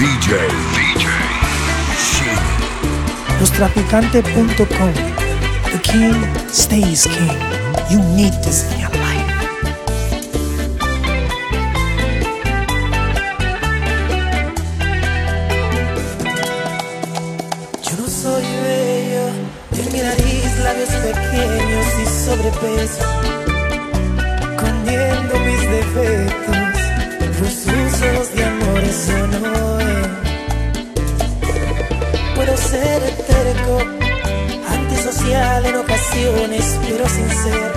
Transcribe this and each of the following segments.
DJ, DJ, Lostraficante.com. The king stays king. You need this in your life. Yo no soy bello, de mi nariz, labios pequeños y sobrepeso, terco, antisocial en ocasiones, pero sincero,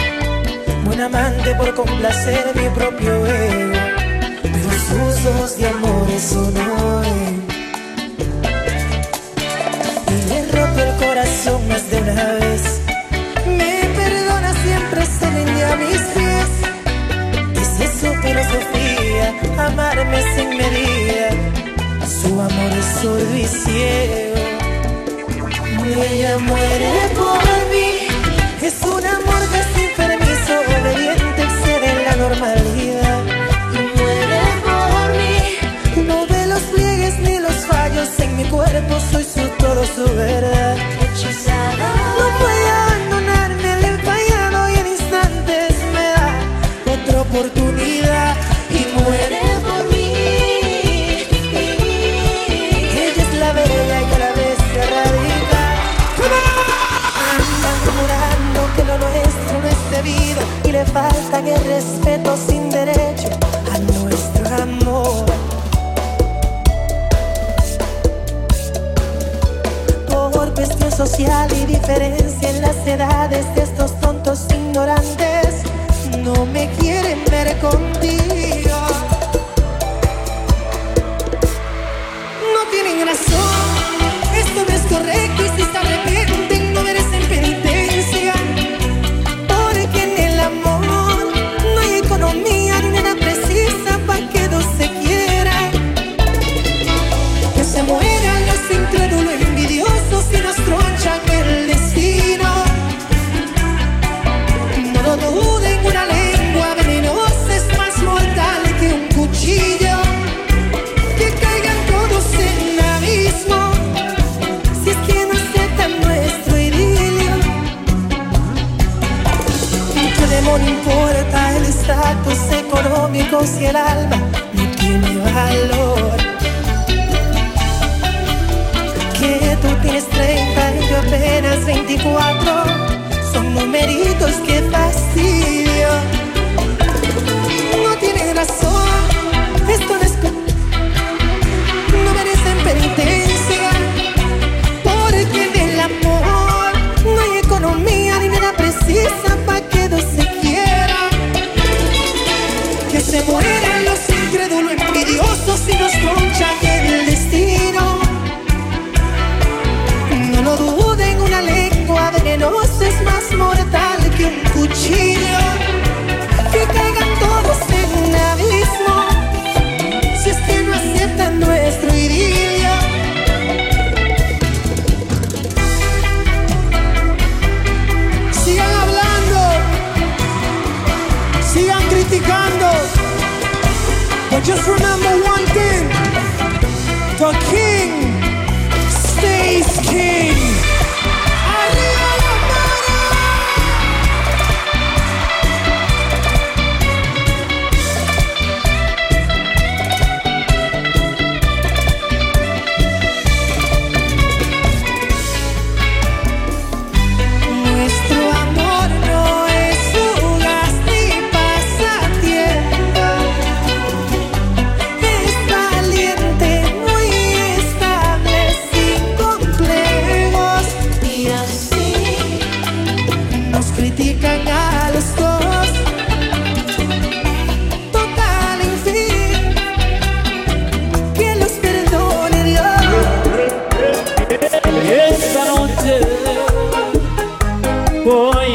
buen amante por complacer mi propio ego, pero sus usos de amor eso no es. Y le roto el corazón más de una vez. Me perdona siempre se rinde a mis pies. Dice su filosofía, amarme sin medida. Su amor es sordo y ciego. Ella muere por mí. Es un amor casi enfermizo, obediente, excede la normalidad. Y muere por mí. No ve los pliegues ni los fallos en mi cuerpo, soy su todo, su verdad. Económico si el alma no tiene valor? que tú tienes 30 y yo apenas 24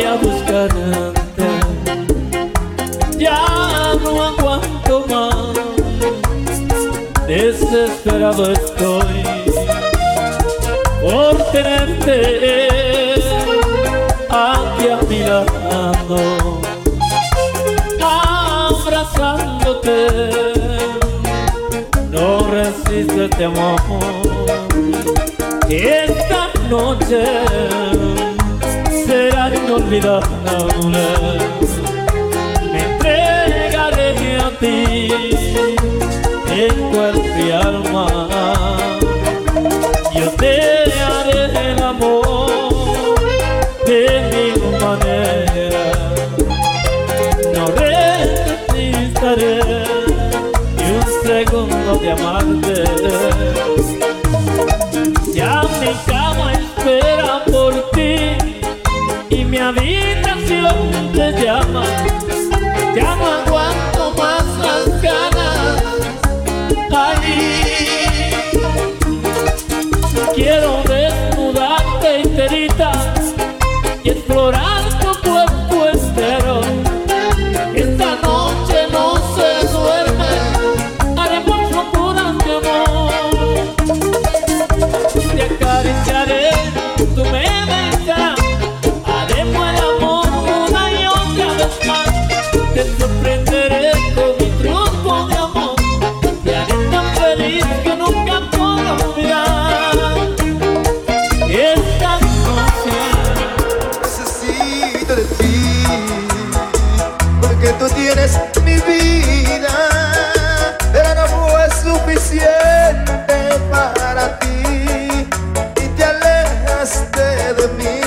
a buscarte. Ya no aguanto más. Desesperado estoy por tenerte aquí a mi lado, abrazándote. no resisto este amor. Esta noche será inolvidable. Me entregaré a ti tienes mi vida, pero no fue suficiente para ti y te alejaste de mí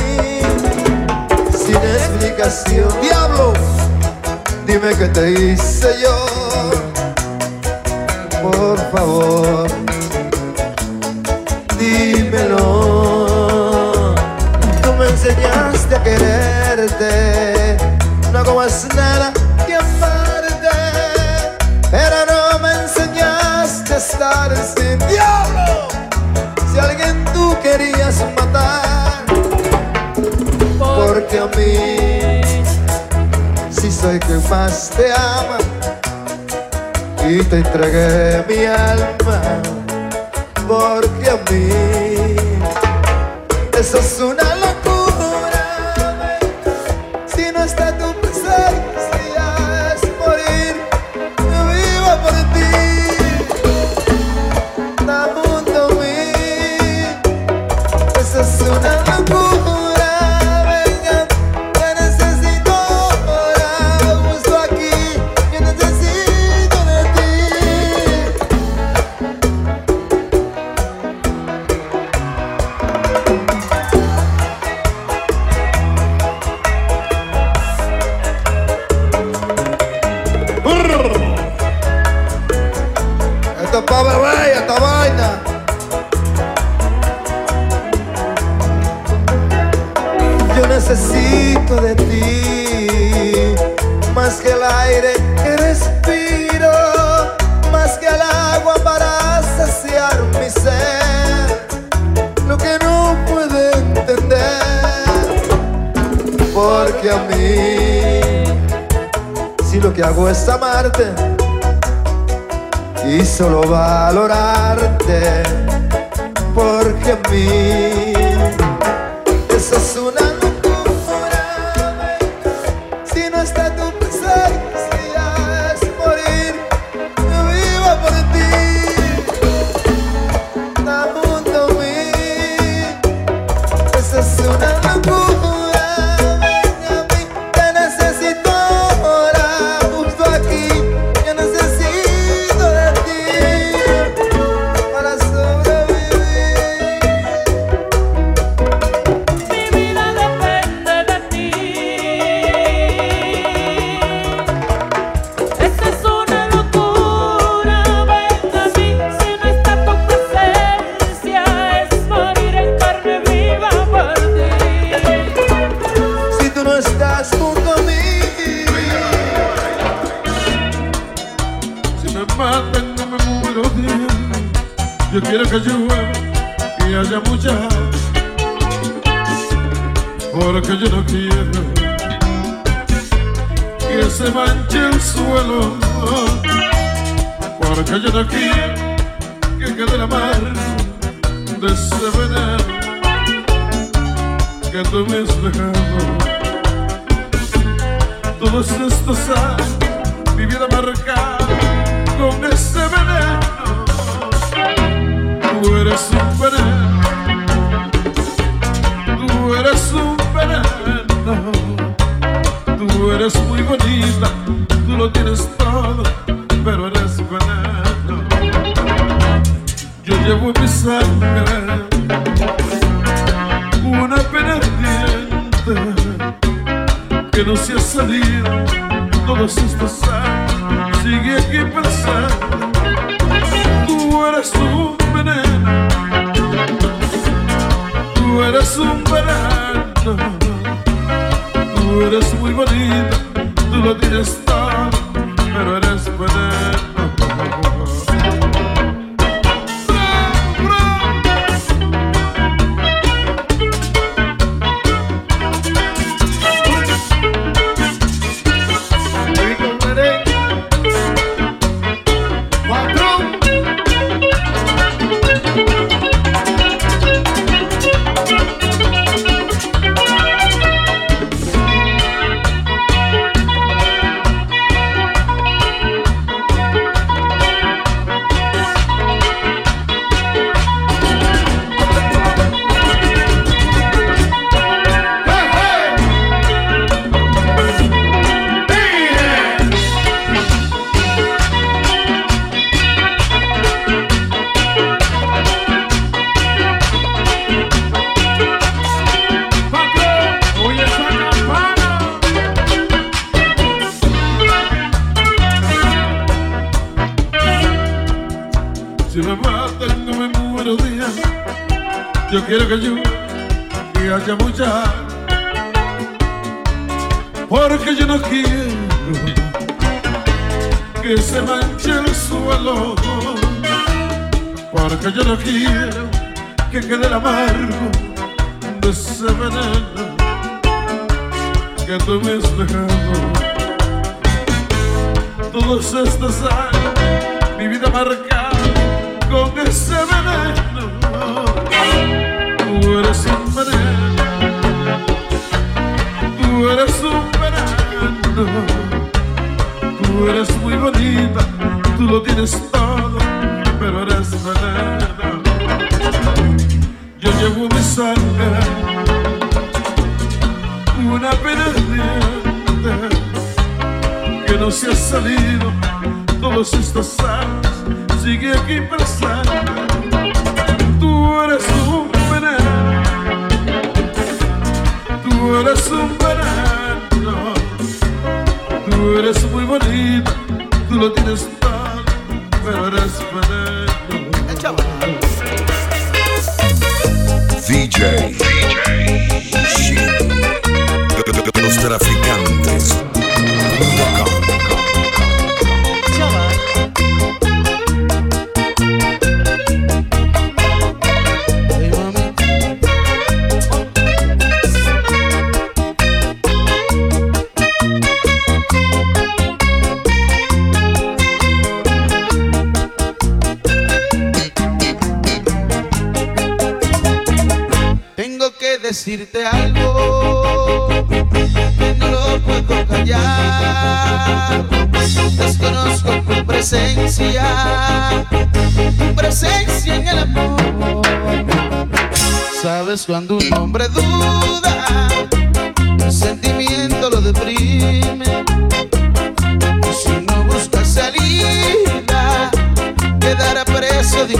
sin explicación. Diablo, dime qué te hice yo, por favor, soy quien más te ama. Y te entregué mi alma, porque a mí eso es una necesito de ti, más que el aire que respiro, más que el agua para saciar mi ser. Lo que no puede entender, porque a mí, si lo que hago es amarte y solo valorarte. Porque a mí Porque yo no quiero que se manche el suelo. Porque yo no quiero que quede la mar de ese veneno que tú me has dejado. Todos estos años mi vida marcada con ese veneno eres un veneno, tú eres un eres muy bonita, tú lo tienes todo, pero eres veneno. Yo llevo mi sangre una pena ardiente que no se ha salido todos estos años, sigue aquí pensando Tú eres un veneno, tú eres un veneno, eres muy bonita, tú lo tienes Yo quiero que llueva y haya mucha. Porque yo no quiero que se manche el suelo. Porque yo no quiero que quede el amargo de ese veneno que tú me has dejado. Todos estos años, mi vida marcada con ese veneno. Se ha salido. Todos estos años sigue aquí presente eres un veneno tú eres muy bonita tú lo tienes todo pero eres veneno DJ. Shin. Los traficantes. Decirte algo que no lo puedo callar. Desconozco tu presencia, tu presencia en el amor. Sabes cuando un hombre duda, el sentimiento lo deprime. Si no busca salida, quedará preso de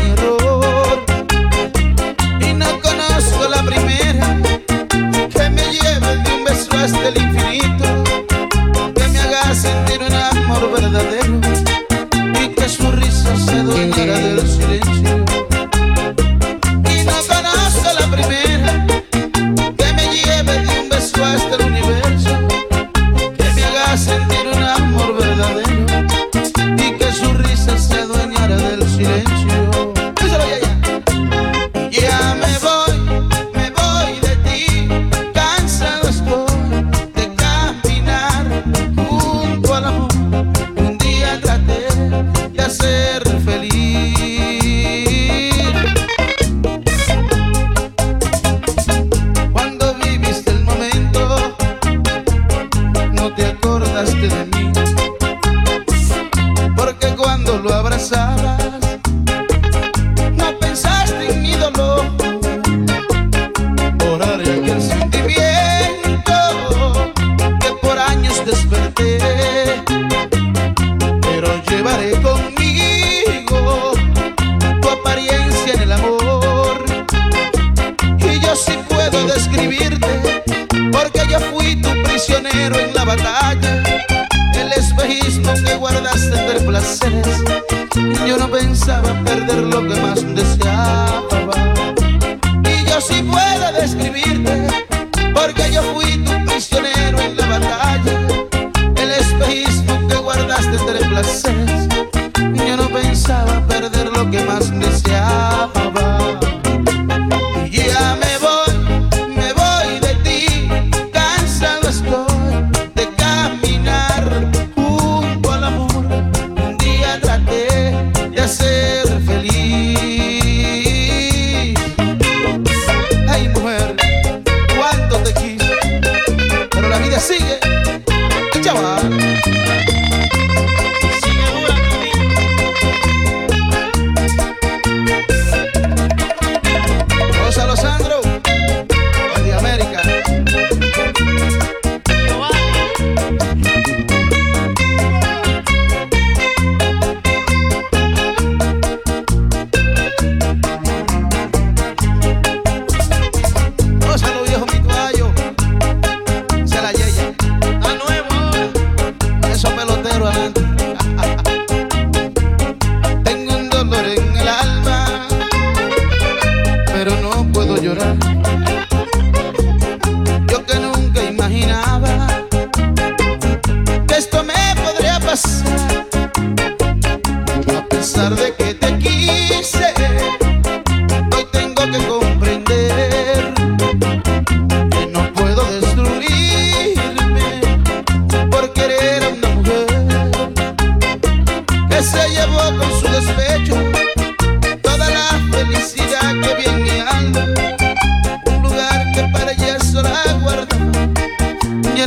llorar.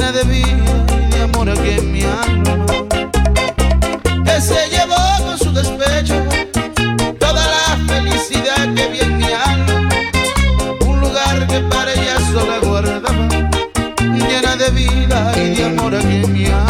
llena de vida y de amor aquí en mi alma. Que se llevó con su despecho toda la felicidad que vi en mi alma. Un lugar que para ella sola guardaba, llena de vida y de amor aquí en mi alma.